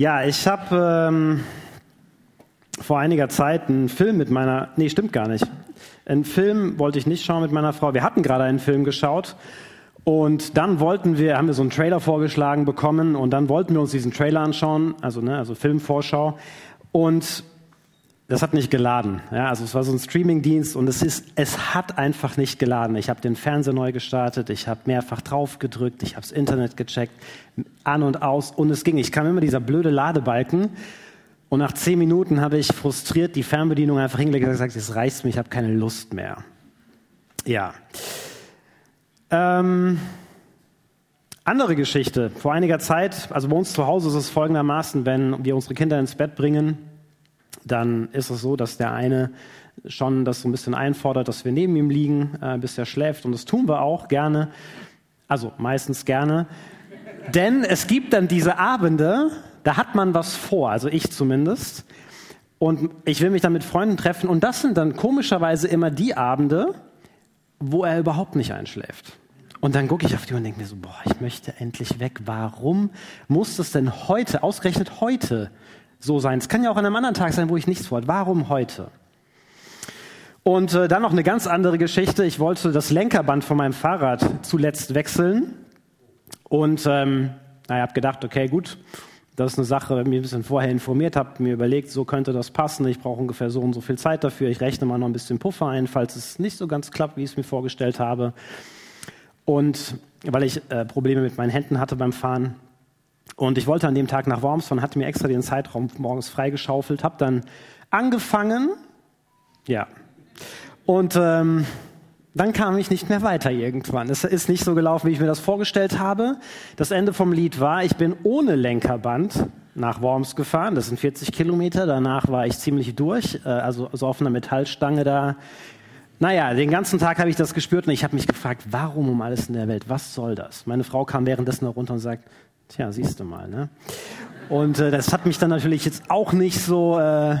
Ja, ich habe ähm, vor einiger Zeit einen Film mit meiner, nee, stimmt gar nicht. Einen Film wollte ich nicht schauen mit meiner Frau. Wir hatten gerade einen Film geschaut und dann wollten wir, haben wir so einen Trailer vorgeschlagen bekommen und dann wollten wir uns diesen Trailer anschauen, also ne, also Filmvorschau und das hat nicht geladen. Ja, also es war so ein Streamingdienst und es ist, es hat einfach nicht geladen. Ich habe den Fernseher neu gestartet, ich habe mehrfach drauf gedrückt, ich habe das Internet gecheckt, an und aus und es ging. Ich kam immer dieser blöde Ladebalken und nach zehn Minuten habe ich frustriert die Fernbedienung einfach hingelegt und gesagt, es reißt mich, ich habe keine Lust mehr. Ja. Ähm, andere Geschichte. Vor einiger Zeit, also bei uns zu Hause ist es folgendermaßen, wenn wir unsere Kinder ins Bett bringen, dann ist es so, dass der eine schon das so ein bisschen einfordert, dass wir neben ihm liegen, äh, bis er schläft. Und das tun wir auch gerne. Also meistens gerne. Denn es gibt dann diese Abende, da hat man was vor, also ich zumindest. Und ich will mich dann mit Freunden treffen. Und das sind dann komischerweise immer die Abende, wo er überhaupt nicht einschläft. Und dann gucke ich auf die und denke mir so, boah, ich möchte endlich weg. Warum muss das denn heute, ausgerechnet heute, so sein. Es kann ja auch an einem anderen Tag sein, wo ich nichts vorhatte. Warum heute? Und äh, dann noch eine ganz andere Geschichte. Ich wollte das Lenkerband von meinem Fahrrad zuletzt wechseln. Und ähm, naja, habe gedacht, okay, gut, das ist eine Sache, mir ein bisschen vorher informiert habe, mir überlegt, so könnte das passen. Ich brauche ungefähr so und so viel Zeit dafür. Ich rechne mal noch ein bisschen Puffer ein, falls es nicht so ganz klappt, wie ich es mir vorgestellt habe. Und weil ich äh, Probleme mit meinen Händen hatte beim Fahren, und ich wollte an dem Tag nach Worms fahren, hatte mir extra den Zeitraum morgens freigeschaufelt, habe dann angefangen, ja, und ähm, dann kam ich nicht mehr weiter irgendwann. Es ist nicht so gelaufen, wie ich mir das vorgestellt habe. Das Ende vom Lied war, ich bin ohne Lenkerband nach Worms gefahren. Das sind 40 Kilometer. Danach war ich ziemlich durch, äh, also so auf einer Metallstange da. Naja, den ganzen Tag habe ich das gespürt und ich habe mich gefragt, warum um alles in der Welt? Was soll das? Meine Frau kam währenddessen noch runter und sagt, Tja, siehst du mal. Ne? Und äh, das hat mich dann natürlich jetzt auch nicht so äh,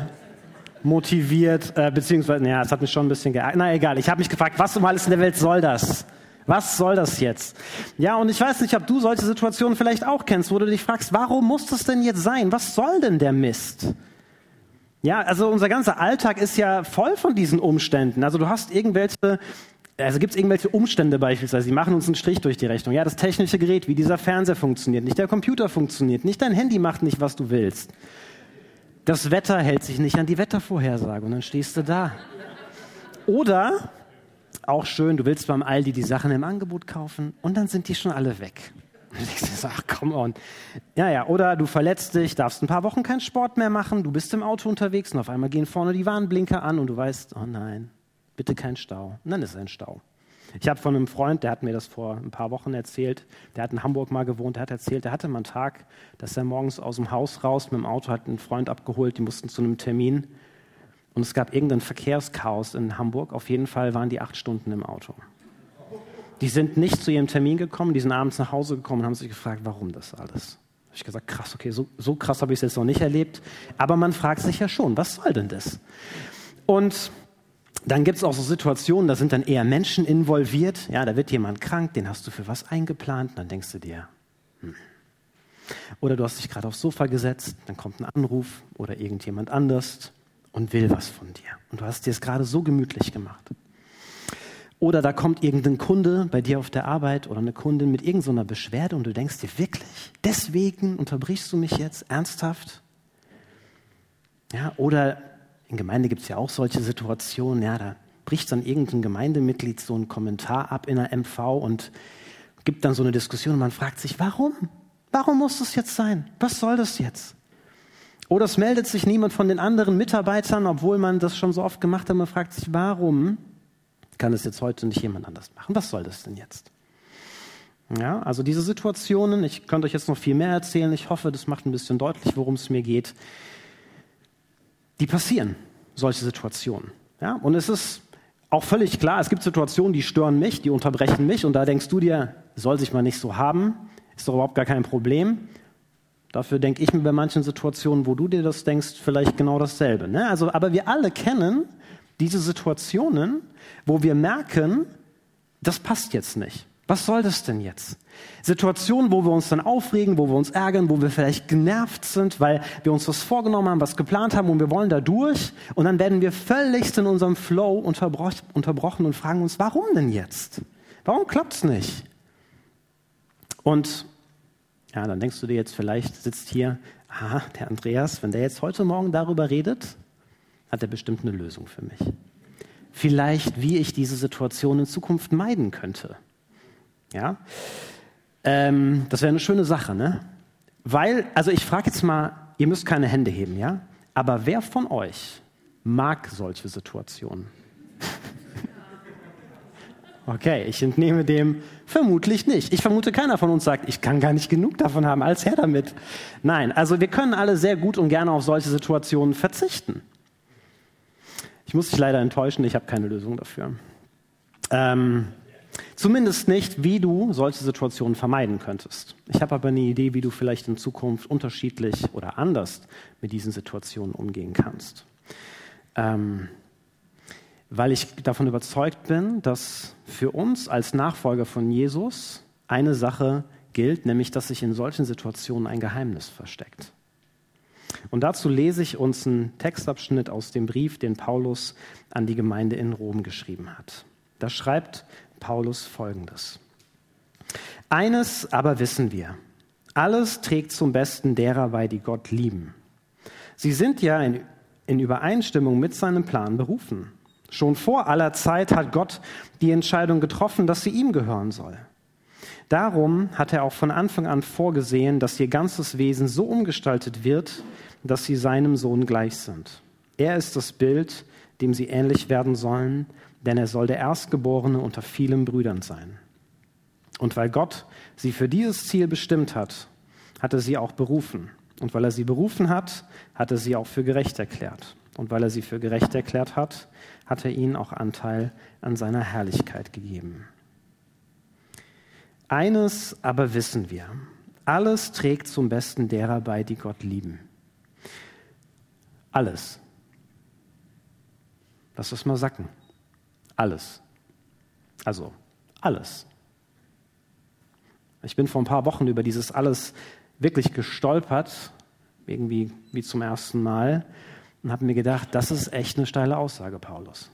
motiviert, äh, beziehungsweise, naja, es hat mich schon ein bisschen geärgert. Na egal, ich habe mich gefragt, was um alles in der Welt soll das? Was soll das jetzt? Ja, und ich weiß nicht, ob du solche Situationen vielleicht auch kennst, wo du dich fragst, warum muss das denn jetzt sein? Was soll denn der Mist? Ja, also unser ganzer Alltag ist ja voll von diesen Umständen. Also du hast irgendwelche also gibt es irgendwelche Umstände beispielsweise, die machen uns einen Strich durch die Rechnung. Ja, das technische Gerät, wie dieser Fernseher funktioniert, nicht der Computer funktioniert, nicht dein Handy macht nicht, was du willst. Das Wetter hält sich nicht an die Wettervorhersage und dann stehst du da. Oder, auch schön, du willst beim Aldi die Sachen im Angebot kaufen und dann sind die schon alle weg. Und dir so, ach komm on. Ja, ja, oder du verletzt dich, darfst ein paar Wochen keinen Sport mehr machen, du bist im Auto unterwegs und auf einmal gehen vorne die Warnblinker an und du weißt, oh nein, bitte kein Stau. Und dann ist ein Stau. Ich habe von einem Freund, der hat mir das vor ein paar Wochen erzählt, der hat in Hamburg mal gewohnt, der hat erzählt, der hatte mal einen Tag, dass er morgens aus dem Haus raus mit dem Auto hat einen Freund abgeholt, die mussten zu einem Termin und es gab irgendein Verkehrschaos in Hamburg. Auf jeden Fall waren die acht Stunden im Auto. Die sind nicht zu ihrem Termin gekommen, die sind abends nach Hause gekommen und haben sich gefragt, warum das alles. Habe ich gesagt, krass, okay, so, so krass habe ich es jetzt noch nicht erlebt. Aber man fragt sich ja schon, was soll denn das? Und dann gibt es auch so Situationen, da sind dann eher Menschen involviert. Ja, da wird jemand krank, den hast du für was eingeplant, dann denkst du dir, hm. Oder du hast dich gerade aufs Sofa gesetzt, dann kommt ein Anruf oder irgendjemand anders und will was von dir. Und du hast dir es gerade so gemütlich gemacht. Oder da kommt irgendein Kunde bei dir auf der Arbeit oder eine Kundin mit irgendeiner Beschwerde und du denkst dir wirklich, deswegen unterbrichst du mich jetzt ernsthaft? Ja, oder in Gemeinde gibt es ja auch solche Situationen, ja, da bricht dann irgendein Gemeindemitglied so einen Kommentar ab in der MV und gibt dann so eine Diskussion und man fragt sich, warum? Warum muss das jetzt sein? Was soll das jetzt? Oder es meldet sich niemand von den anderen Mitarbeitern, obwohl man das schon so oft gemacht hat. Man fragt sich, warum kann es jetzt heute nicht jemand anders machen? Was soll das denn jetzt? Ja, also diese Situationen, ich könnte euch jetzt noch viel mehr erzählen. Ich hoffe, das macht ein bisschen deutlich, worum es mir geht die passieren, solche Situationen. Ja? Und es ist auch völlig klar, es gibt Situationen, die stören mich, die unterbrechen mich und da denkst du dir, soll sich mal nicht so haben, ist doch überhaupt gar kein Problem. Dafür denke ich mir bei manchen Situationen, wo du dir das denkst, vielleicht genau dasselbe. Ne? Also, aber wir alle kennen diese Situationen, wo wir merken, das passt jetzt nicht. Was soll das denn jetzt? Situationen, wo wir uns dann aufregen, wo wir uns ärgern, wo wir vielleicht genervt sind, weil wir uns was vorgenommen haben, was geplant haben und wir wollen da durch. Und dann werden wir völlig in unserem Flow unterbrochen und fragen uns, warum denn jetzt? Warum klappt es nicht? Und ja, dann denkst du dir jetzt vielleicht, sitzt hier, ah, der Andreas, wenn der jetzt heute Morgen darüber redet, hat er bestimmt eine Lösung für mich. Vielleicht, wie ich diese Situation in Zukunft meiden könnte. Ja, ähm, das wäre eine schöne Sache, ne? Weil, also ich frage jetzt mal, ihr müsst keine Hände heben, ja? Aber wer von euch mag solche Situationen? Okay, ich entnehme dem vermutlich nicht. Ich vermute, keiner von uns sagt, ich kann gar nicht genug davon haben, als her damit. Nein, also wir können alle sehr gut und gerne auf solche Situationen verzichten. Ich muss dich leider enttäuschen, ich habe keine Lösung dafür. Ähm, Zumindest nicht, wie du solche Situationen vermeiden könntest. Ich habe aber eine Idee, wie du vielleicht in Zukunft unterschiedlich oder anders mit diesen Situationen umgehen kannst. Ähm, weil ich davon überzeugt bin, dass für uns als Nachfolger von Jesus eine Sache gilt, nämlich dass sich in solchen Situationen ein Geheimnis versteckt. Und dazu lese ich uns einen Textabschnitt aus dem Brief, den Paulus an die Gemeinde in Rom geschrieben hat. Da schreibt Paulus Folgendes. Eines aber wissen wir, alles trägt zum Besten derer bei, die Gott lieben. Sie sind ja in, in Übereinstimmung mit seinem Plan berufen. Schon vor aller Zeit hat Gott die Entscheidung getroffen, dass sie ihm gehören soll. Darum hat er auch von Anfang an vorgesehen, dass ihr ganzes Wesen so umgestaltet wird, dass sie seinem Sohn gleich sind. Er ist das Bild, dem sie ähnlich werden sollen, denn er soll der Erstgeborene unter vielen Brüdern sein. Und weil Gott sie für dieses Ziel bestimmt hat, hat er sie auch berufen. Und weil er sie berufen hat, hat er sie auch für gerecht erklärt. Und weil er sie für gerecht erklärt hat, hat er ihnen auch Anteil an seiner Herrlichkeit gegeben. Eines aber wissen wir, alles trägt zum Besten derer bei, die Gott lieben. Alles. Lass das mal sacken. Alles. Also alles. Ich bin vor ein paar Wochen über dieses alles wirklich gestolpert, irgendwie wie zum ersten Mal, und habe mir gedacht, das ist echt eine steile Aussage, Paulus.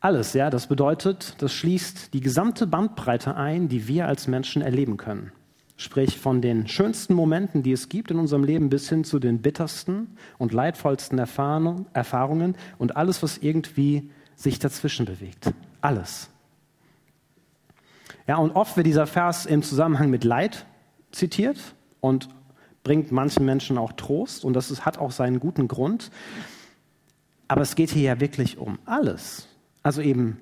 Alles, ja, das bedeutet, das schließt die gesamte Bandbreite ein, die wir als Menschen erleben können. Sprich von den schönsten Momenten, die es gibt in unserem Leben, bis hin zu den bittersten und leidvollsten Erfahrungen und alles, was irgendwie sich dazwischen bewegt. Alles. Ja, und oft wird dieser Vers im Zusammenhang mit Leid zitiert und bringt manchen Menschen auch Trost und das ist, hat auch seinen guten Grund. Aber es geht hier ja wirklich um alles. Also eben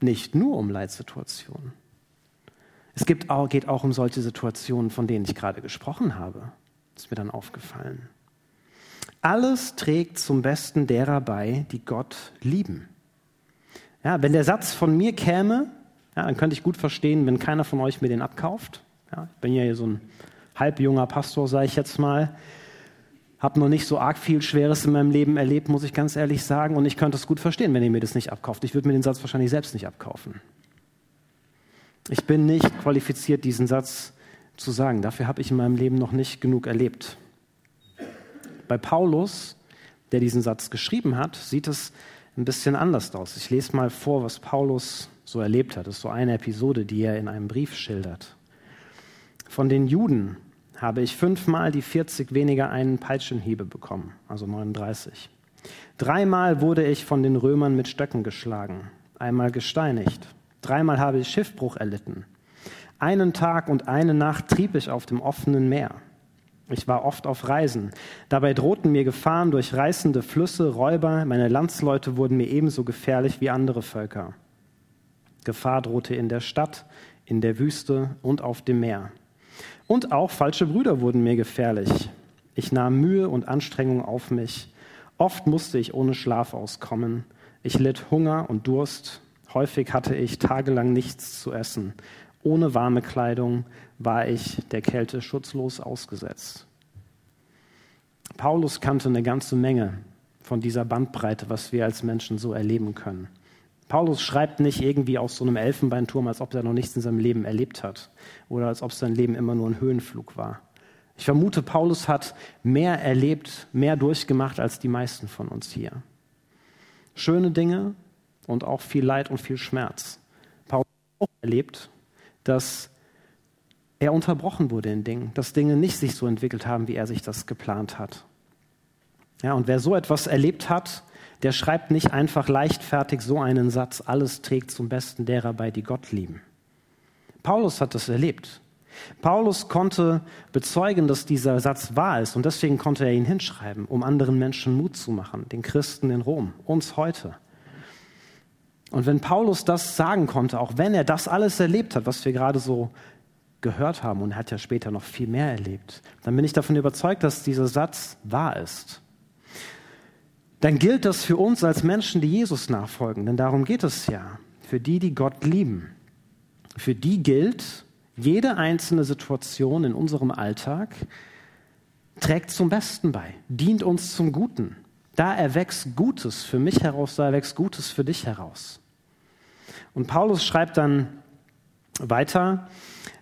nicht nur um Leitsituationen. Es gibt auch, geht auch um solche Situationen, von denen ich gerade gesprochen habe. Das ist mir dann aufgefallen. Alles trägt zum Besten derer bei, die Gott lieben. Ja, wenn der Satz von mir käme, ja, dann könnte ich gut verstehen, wenn keiner von euch mir den abkauft. Ja, ich bin ja hier so ein halbjunger Pastor, sage ich jetzt mal. Habe noch nicht so arg viel Schweres in meinem Leben erlebt, muss ich ganz ehrlich sagen. Und ich könnte es gut verstehen, wenn ihr mir das nicht abkauft. Ich würde mir den Satz wahrscheinlich selbst nicht abkaufen. Ich bin nicht qualifiziert, diesen Satz zu sagen. Dafür habe ich in meinem Leben noch nicht genug erlebt. Bei Paulus, der diesen Satz geschrieben hat, sieht es ein bisschen anders aus. Ich lese mal vor, was Paulus so erlebt hat. Das ist so eine Episode, die er in einem Brief schildert. Von den Juden habe ich fünfmal die 40 weniger einen Peitschenhiebe bekommen, also 39. Dreimal wurde ich von den Römern mit Stöcken geschlagen, einmal gesteinigt. Dreimal habe ich Schiffbruch erlitten. Einen Tag und eine Nacht trieb ich auf dem offenen Meer. Ich war oft auf Reisen. Dabei drohten mir Gefahren durch reißende Flüsse, Räuber. Meine Landsleute wurden mir ebenso gefährlich wie andere Völker. Gefahr drohte in der Stadt, in der Wüste und auf dem Meer. Und auch falsche Brüder wurden mir gefährlich. Ich nahm Mühe und Anstrengung auf mich. Oft musste ich ohne Schlaf auskommen. Ich litt Hunger und Durst. Häufig hatte ich tagelang nichts zu essen. Ohne warme Kleidung war ich der Kälte schutzlos ausgesetzt. Paulus kannte eine ganze Menge von dieser Bandbreite, was wir als Menschen so erleben können. Paulus schreibt nicht irgendwie aus so einem Elfenbeinturm, als ob er noch nichts in seinem Leben erlebt hat oder als ob sein Leben immer nur ein Höhenflug war. Ich vermute, Paulus hat mehr erlebt, mehr durchgemacht als die meisten von uns hier. Schöne Dinge und auch viel Leid und viel Schmerz. Paulus hat auch erlebt, dass er unterbrochen wurde in Dingen, dass Dinge nicht sich so entwickelt haben, wie er sich das geplant hat. Ja, und wer so etwas erlebt hat, der schreibt nicht einfach leichtfertig so einen Satz, alles trägt zum Besten derer bei, die Gott lieben. Paulus hat das erlebt. Paulus konnte bezeugen, dass dieser Satz wahr ist und deswegen konnte er ihn hinschreiben, um anderen Menschen Mut zu machen, den Christen in Rom, uns heute. Und wenn Paulus das sagen konnte, auch wenn er das alles erlebt hat, was wir gerade so gehört haben, und er hat ja später noch viel mehr erlebt, dann bin ich davon überzeugt, dass dieser Satz wahr ist dann gilt das für uns als Menschen, die Jesus nachfolgen, denn darum geht es ja, für die, die Gott lieben. Für die gilt, jede einzelne Situation in unserem Alltag trägt zum Besten bei, dient uns zum Guten. Da erwächst Gutes für mich heraus, da erwächst Gutes für dich heraus. Und Paulus schreibt dann weiter,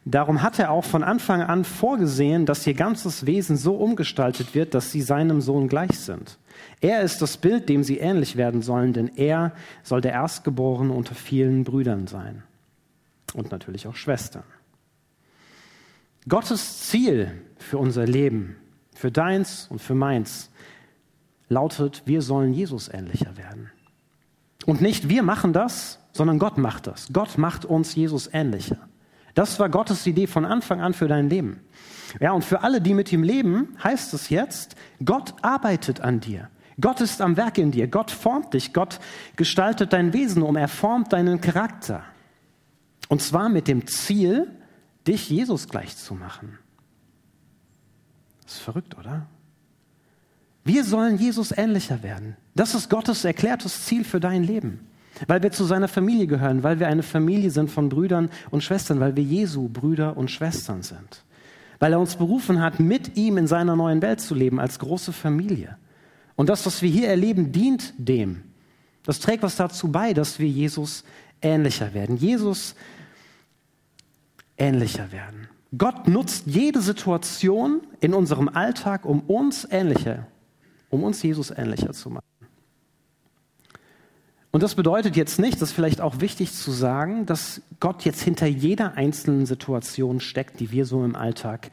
darum hat er auch von Anfang an vorgesehen, dass ihr ganzes Wesen so umgestaltet wird, dass sie seinem Sohn gleich sind er ist das Bild, dem sie ähnlich werden sollen, denn er soll der Erstgeborene unter vielen Brüdern sein. Und natürlich auch Schwestern. Gottes Ziel für unser Leben, für deins und für meins, lautet, wir sollen Jesus ähnlicher werden. Und nicht wir machen das, sondern Gott macht das. Gott macht uns Jesus ähnlicher. Das war Gottes Idee von Anfang an für dein Leben. Ja, und für alle, die mit ihm leben, heißt es jetzt, Gott arbeitet an dir. Gott ist am Werk in dir. Gott formt dich. Gott gestaltet dein Wesen um. Er formt deinen Charakter. Und zwar mit dem Ziel, dich Jesus gleich zu machen. Das ist verrückt, oder? Wir sollen Jesus ähnlicher werden. Das ist Gottes erklärtes Ziel für dein Leben. Weil wir zu seiner Familie gehören, weil wir eine Familie sind von Brüdern und Schwestern, weil wir Jesu Brüder und Schwestern sind. Weil er uns berufen hat, mit ihm in seiner neuen Welt zu leben, als große Familie. Und das, was wir hier erleben, dient dem. Das trägt was dazu bei, dass wir Jesus ähnlicher werden. Jesus ähnlicher werden. Gott nutzt jede Situation in unserem Alltag, um uns ähnlicher, um uns Jesus ähnlicher zu machen. Und das bedeutet jetzt nicht, das ist vielleicht auch wichtig zu sagen, dass Gott jetzt hinter jeder einzelnen Situation steckt, die wir so im Alltag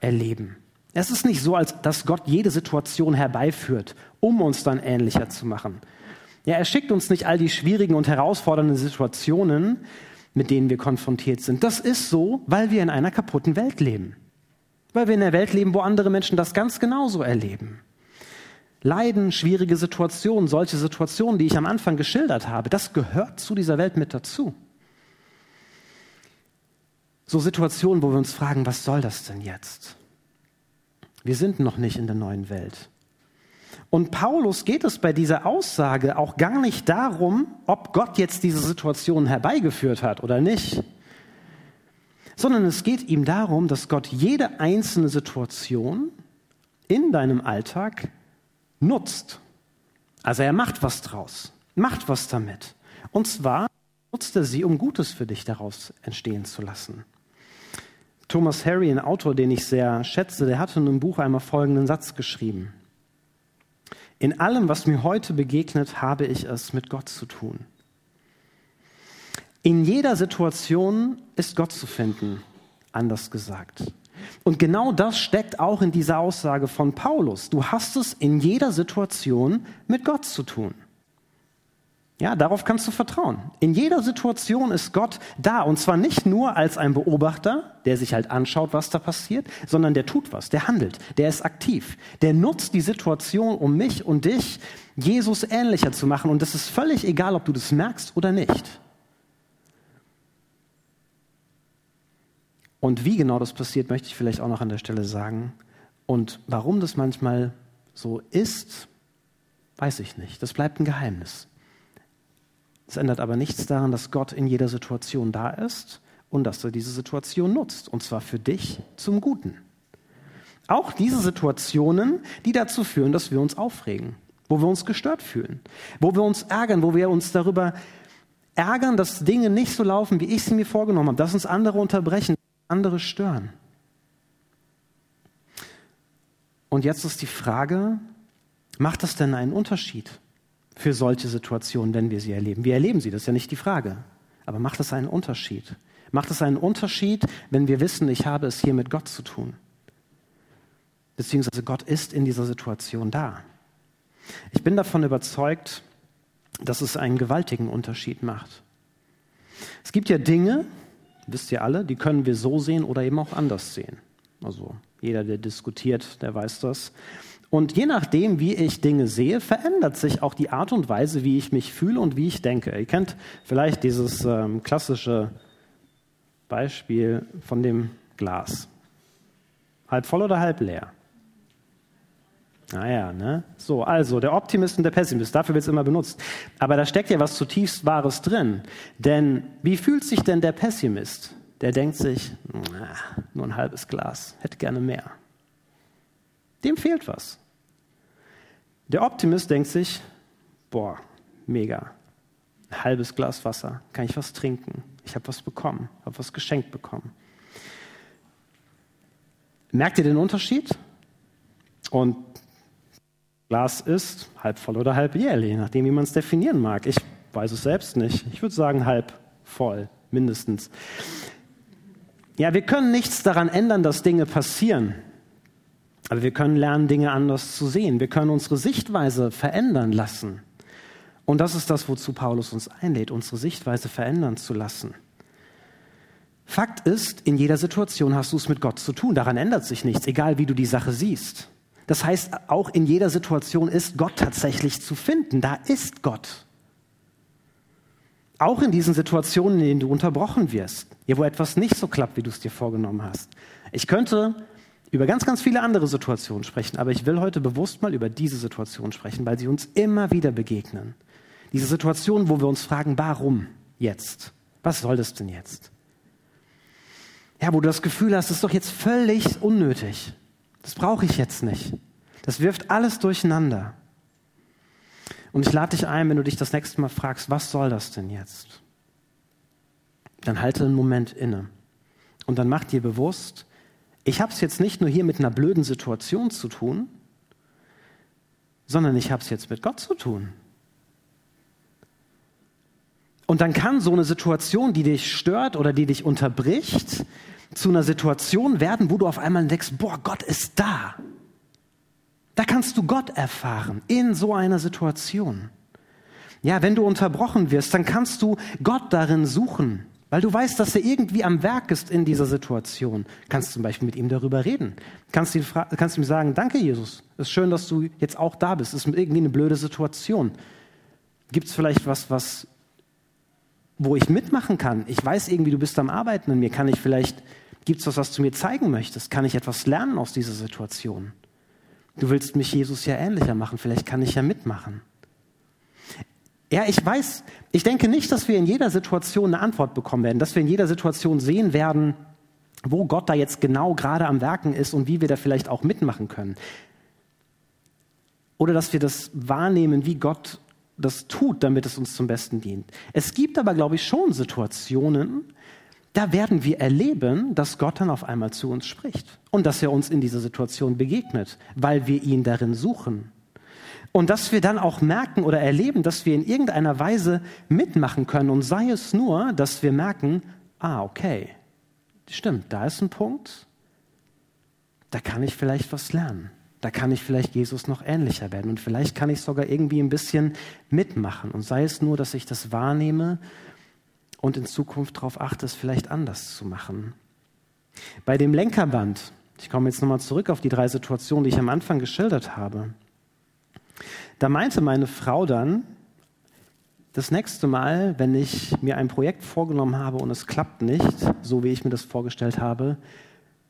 erleben. Es ist nicht so, als dass Gott jede Situation herbeiführt, um uns dann ähnlicher zu machen. Ja, er schickt uns nicht all die schwierigen und herausfordernden Situationen, mit denen wir konfrontiert sind. Das ist so, weil wir in einer kaputten Welt leben. Weil wir in einer Welt leben, wo andere Menschen das ganz genauso erleben. Leiden, schwierige Situationen, solche Situationen, die ich am Anfang geschildert habe, das gehört zu dieser Welt mit dazu. So Situationen, wo wir uns fragen, was soll das denn jetzt? Wir sind noch nicht in der neuen Welt. Und Paulus geht es bei dieser Aussage auch gar nicht darum, ob Gott jetzt diese Situation herbeigeführt hat oder nicht, sondern es geht ihm darum, dass Gott jede einzelne Situation in deinem Alltag nutzt. Also er macht was draus, macht was damit. Und zwar nutzt er sie, um Gutes für dich daraus entstehen zu lassen. Thomas Harry, ein Autor, den ich sehr schätze, der hatte in einem Buch einmal folgenden Satz geschrieben. In allem, was mir heute begegnet, habe ich es mit Gott zu tun. In jeder Situation ist Gott zu finden, anders gesagt. Und genau das steckt auch in dieser Aussage von Paulus. Du hast es in jeder Situation mit Gott zu tun. Ja, darauf kannst du vertrauen. In jeder Situation ist Gott da und zwar nicht nur als ein Beobachter, der sich halt anschaut, was da passiert, sondern der tut was, der handelt, der ist aktiv, der nutzt die Situation, um mich und dich Jesus ähnlicher zu machen und es ist völlig egal, ob du das merkst oder nicht. Und wie genau das passiert, möchte ich vielleicht auch noch an der Stelle sagen. Und warum das manchmal so ist, weiß ich nicht. Das bleibt ein Geheimnis. Es ändert aber nichts daran, dass Gott in jeder Situation da ist und dass er diese Situation nutzt, und zwar für dich zum Guten. Auch diese Situationen, die dazu führen, dass wir uns aufregen, wo wir uns gestört fühlen, wo wir uns ärgern, wo wir uns darüber ärgern, dass Dinge nicht so laufen, wie ich sie mir vorgenommen habe, dass uns andere unterbrechen, andere stören. Und jetzt ist die Frage, macht das denn einen Unterschied für solche Situationen, wenn wir sie erleben? Wir erleben sie, das ist ja nicht die Frage. Aber macht das einen Unterschied? Macht es einen Unterschied, wenn wir wissen, ich habe es hier mit Gott zu tun? Beziehungsweise Gott ist in dieser Situation da. Ich bin davon überzeugt, dass es einen gewaltigen Unterschied macht. Es gibt ja Dinge, wisst ihr alle, die können wir so sehen oder eben auch anders sehen. Also jeder, der diskutiert, der weiß das. Und je nachdem, wie ich Dinge sehe, verändert sich auch die Art und Weise, wie ich mich fühle und wie ich denke. Ihr kennt vielleicht dieses ähm, klassische Beispiel von dem Glas. Halb voll oder halb leer? Naja, ne? So, also der Optimist und der Pessimist, dafür wird es immer benutzt. Aber da steckt ja was zutiefst Wahres drin. Denn wie fühlt sich denn der Pessimist? Der denkt sich, na, nur ein halbes Glas, hätte gerne mehr. Dem fehlt was. Der Optimist denkt sich, boah, mega, ein halbes Glas Wasser, kann ich was trinken? Ich habe was bekommen, habe was geschenkt bekommen. Merkt ihr den Unterschied? Und Glas ist halb voll oder halb leer, je nachdem, wie man es definieren mag. Ich weiß es selbst nicht. Ich würde sagen halb voll, mindestens. Ja, wir können nichts daran ändern, dass Dinge passieren. Aber wir können lernen, Dinge anders zu sehen. Wir können unsere Sichtweise verändern lassen. Und das ist das, wozu Paulus uns einlädt, unsere Sichtweise verändern zu lassen. Fakt ist, in jeder Situation hast du es mit Gott zu tun. Daran ändert sich nichts, egal wie du die Sache siehst. Das heißt, auch in jeder Situation ist Gott tatsächlich zu finden. Da ist Gott. Auch in diesen Situationen, in denen du unterbrochen wirst, ja, wo etwas nicht so klappt, wie du es dir vorgenommen hast. Ich könnte über ganz, ganz viele andere Situationen sprechen, aber ich will heute bewusst mal über diese Situation sprechen, weil sie uns immer wieder begegnen. Diese Situation, wo wir uns fragen, warum jetzt? Was soll das denn jetzt? Ja, wo du das Gefühl hast, es ist doch jetzt völlig unnötig. Das brauche ich jetzt nicht. Das wirft alles durcheinander. Und ich lade dich ein, wenn du dich das nächste Mal fragst, was soll das denn jetzt? Dann halte einen Moment inne und dann mach dir bewusst, ich habe es jetzt nicht nur hier mit einer blöden Situation zu tun, sondern ich habe es jetzt mit Gott zu tun. Und dann kann so eine Situation, die dich stört oder die dich unterbricht, zu einer Situation werden, wo du auf einmal denkst, boah, Gott ist da. Da kannst du Gott erfahren in so einer Situation. Ja, wenn du unterbrochen wirst, dann kannst du Gott darin suchen, weil du weißt, dass er irgendwie am Werk ist in dieser Situation. Kannst zum Beispiel mit ihm darüber reden. Kannst, ihn kannst ihm sagen, danke Jesus, es ist schön, dass du jetzt auch da bist. Ist irgendwie eine blöde Situation. Gibt es vielleicht was, was, wo ich mitmachen kann? Ich weiß irgendwie, du bist am Arbeiten an mir. Kann ich vielleicht Gibt es was, was du mir zeigen möchtest? Kann ich etwas lernen aus dieser Situation? Du willst mich Jesus ja ähnlicher machen, vielleicht kann ich ja mitmachen. Ja, ich weiß, ich denke nicht, dass wir in jeder Situation eine Antwort bekommen werden, dass wir in jeder Situation sehen werden, wo Gott da jetzt genau gerade am Werken ist und wie wir da vielleicht auch mitmachen können. Oder dass wir das wahrnehmen, wie Gott das tut, damit es uns zum Besten dient. Es gibt aber, glaube ich, schon Situationen, da werden wir erleben, dass Gott dann auf einmal zu uns spricht und dass er uns in dieser Situation begegnet, weil wir ihn darin suchen. Und dass wir dann auch merken oder erleben, dass wir in irgendeiner Weise mitmachen können und sei es nur, dass wir merken, ah, okay, stimmt, da ist ein Punkt, da kann ich vielleicht was lernen. Da kann ich vielleicht Jesus noch ähnlicher werden und vielleicht kann ich sogar irgendwie ein bisschen mitmachen. Und sei es nur, dass ich das wahrnehme und in Zukunft darauf achte, es vielleicht anders zu machen. Bei dem Lenkerband, ich komme jetzt nochmal zurück auf die drei Situationen, die ich am Anfang geschildert habe, da meinte meine Frau dann, das nächste Mal, wenn ich mir ein Projekt vorgenommen habe und es klappt nicht, so wie ich mir das vorgestellt habe,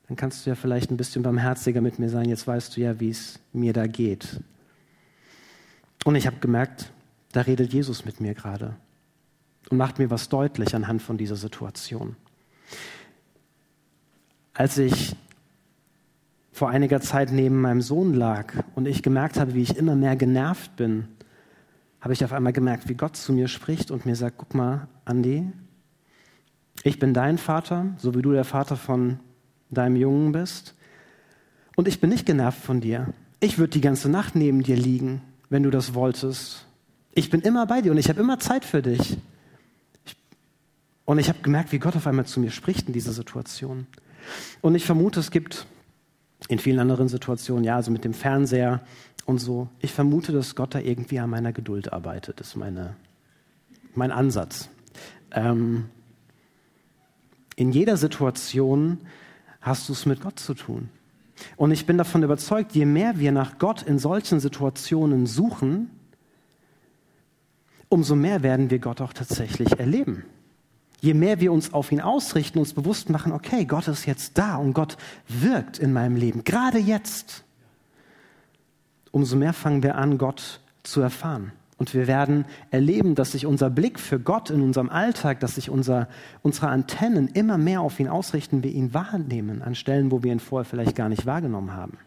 dann kannst du ja vielleicht ein bisschen barmherziger mit mir sein. Jetzt weißt du ja, wie es mir da geht. Und ich habe gemerkt, da redet Jesus mit mir gerade und macht mir was deutlich anhand von dieser Situation. Als ich vor einiger Zeit neben meinem Sohn lag und ich gemerkt habe, wie ich immer mehr genervt bin, habe ich auf einmal gemerkt, wie Gott zu mir spricht und mir sagt, guck mal, Andi, ich bin dein Vater, so wie du der Vater von deinem Jungen bist. Und ich bin nicht genervt von dir. Ich würde die ganze Nacht neben dir liegen, wenn du das wolltest. Ich bin immer bei dir und ich habe immer Zeit für dich. Und ich habe gemerkt, wie Gott auf einmal zu mir spricht in dieser Situation. Und ich vermute, es gibt in vielen anderen Situationen, ja, also mit dem Fernseher und so, ich vermute, dass Gott da irgendwie an meiner Geduld arbeitet. Ist meine, mein Ansatz. Ähm, in jeder Situation hast du es mit Gott zu tun. Und ich bin davon überzeugt, je mehr wir nach Gott in solchen Situationen suchen, umso mehr werden wir Gott auch tatsächlich erleben. Je mehr wir uns auf ihn ausrichten, uns bewusst machen, okay, Gott ist jetzt da und Gott wirkt in meinem Leben, gerade jetzt, umso mehr fangen wir an, Gott zu erfahren. Und wir werden erleben, dass sich unser Blick für Gott in unserem Alltag, dass sich unser, unsere Antennen immer mehr auf ihn ausrichten, wir ihn wahrnehmen an Stellen, wo wir ihn vorher vielleicht gar nicht wahrgenommen haben.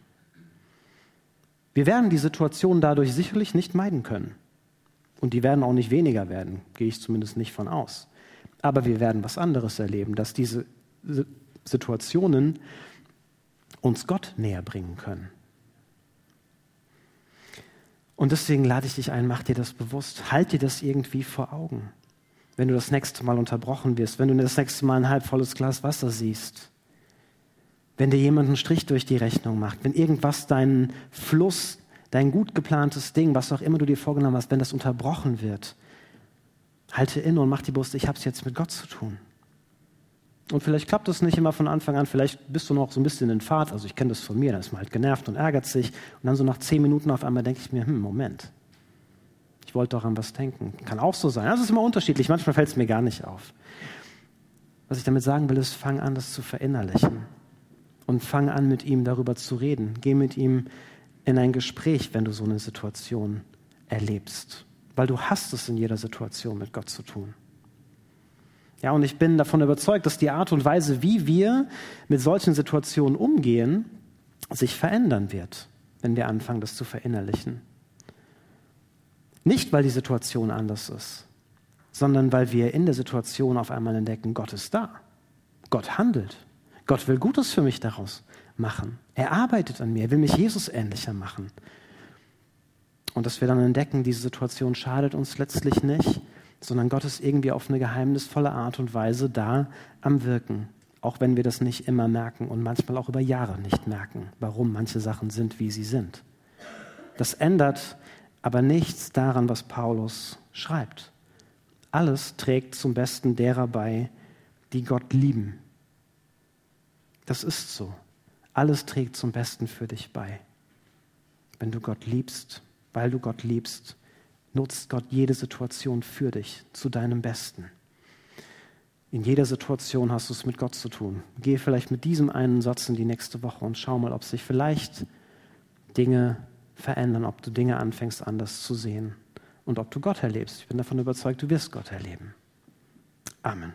Wir werden die Situation dadurch sicherlich nicht meiden können. Und die werden auch nicht weniger werden, gehe ich zumindest nicht von aus. Aber wir werden was anderes erleben, dass diese Situationen uns Gott näher bringen können. Und deswegen lade ich dich ein, mach dir das bewusst, halt dir das irgendwie vor Augen. Wenn du das nächste Mal unterbrochen wirst, wenn du das nächste Mal ein halbvolles Glas Wasser siehst, wenn dir jemand einen Strich durch die Rechnung macht, wenn irgendwas deinen Fluss, dein gut geplantes Ding, was auch immer du dir vorgenommen hast, wenn das unterbrochen wird, halte inne und mach dir bewusst, ich habe es jetzt mit Gott zu tun. Und vielleicht klappt das nicht immer von Anfang an, vielleicht bist du noch so ein bisschen in Fahrt. Also ich kenne das von mir, da ist man halt genervt und ärgert sich. Und dann so nach zehn Minuten auf einmal denke ich mir, hm, Moment, ich wollte doch an was denken. Kann auch so sein. Das ist immer unterschiedlich, manchmal fällt es mir gar nicht auf. Was ich damit sagen will, ist, fang an, das zu verinnerlichen. Und fang an, mit ihm darüber zu reden. Geh mit ihm in ein Gespräch, wenn du so eine Situation erlebst. Weil du hast es in jeder Situation mit Gott zu tun. Ja, und ich bin davon überzeugt, dass die Art und Weise, wie wir mit solchen Situationen umgehen, sich verändern wird, wenn wir anfangen, das zu verinnerlichen. Nicht, weil die Situation anders ist, sondern weil wir in der Situation auf einmal entdecken, Gott ist da. Gott handelt. Gott will Gutes für mich daraus machen. Er arbeitet an mir. Er will mich Jesus ähnlicher machen. Und dass wir dann entdecken, diese Situation schadet uns letztlich nicht, sondern Gott ist irgendwie auf eine geheimnisvolle Art und Weise da am Wirken, auch wenn wir das nicht immer merken und manchmal auch über Jahre nicht merken, warum manche Sachen sind, wie sie sind. Das ändert aber nichts daran, was Paulus schreibt. Alles trägt zum Besten derer bei, die Gott lieben. Das ist so. Alles trägt zum Besten für dich bei. Wenn du Gott liebst, weil du Gott liebst, nutzt Gott jede Situation für dich zu deinem Besten. In jeder Situation hast du es mit Gott zu tun. Geh vielleicht mit diesem einen Satz in die nächste Woche und schau mal, ob sich vielleicht Dinge verändern, ob du Dinge anfängst anders zu sehen und ob du Gott erlebst. Ich bin davon überzeugt, du wirst Gott erleben. Amen.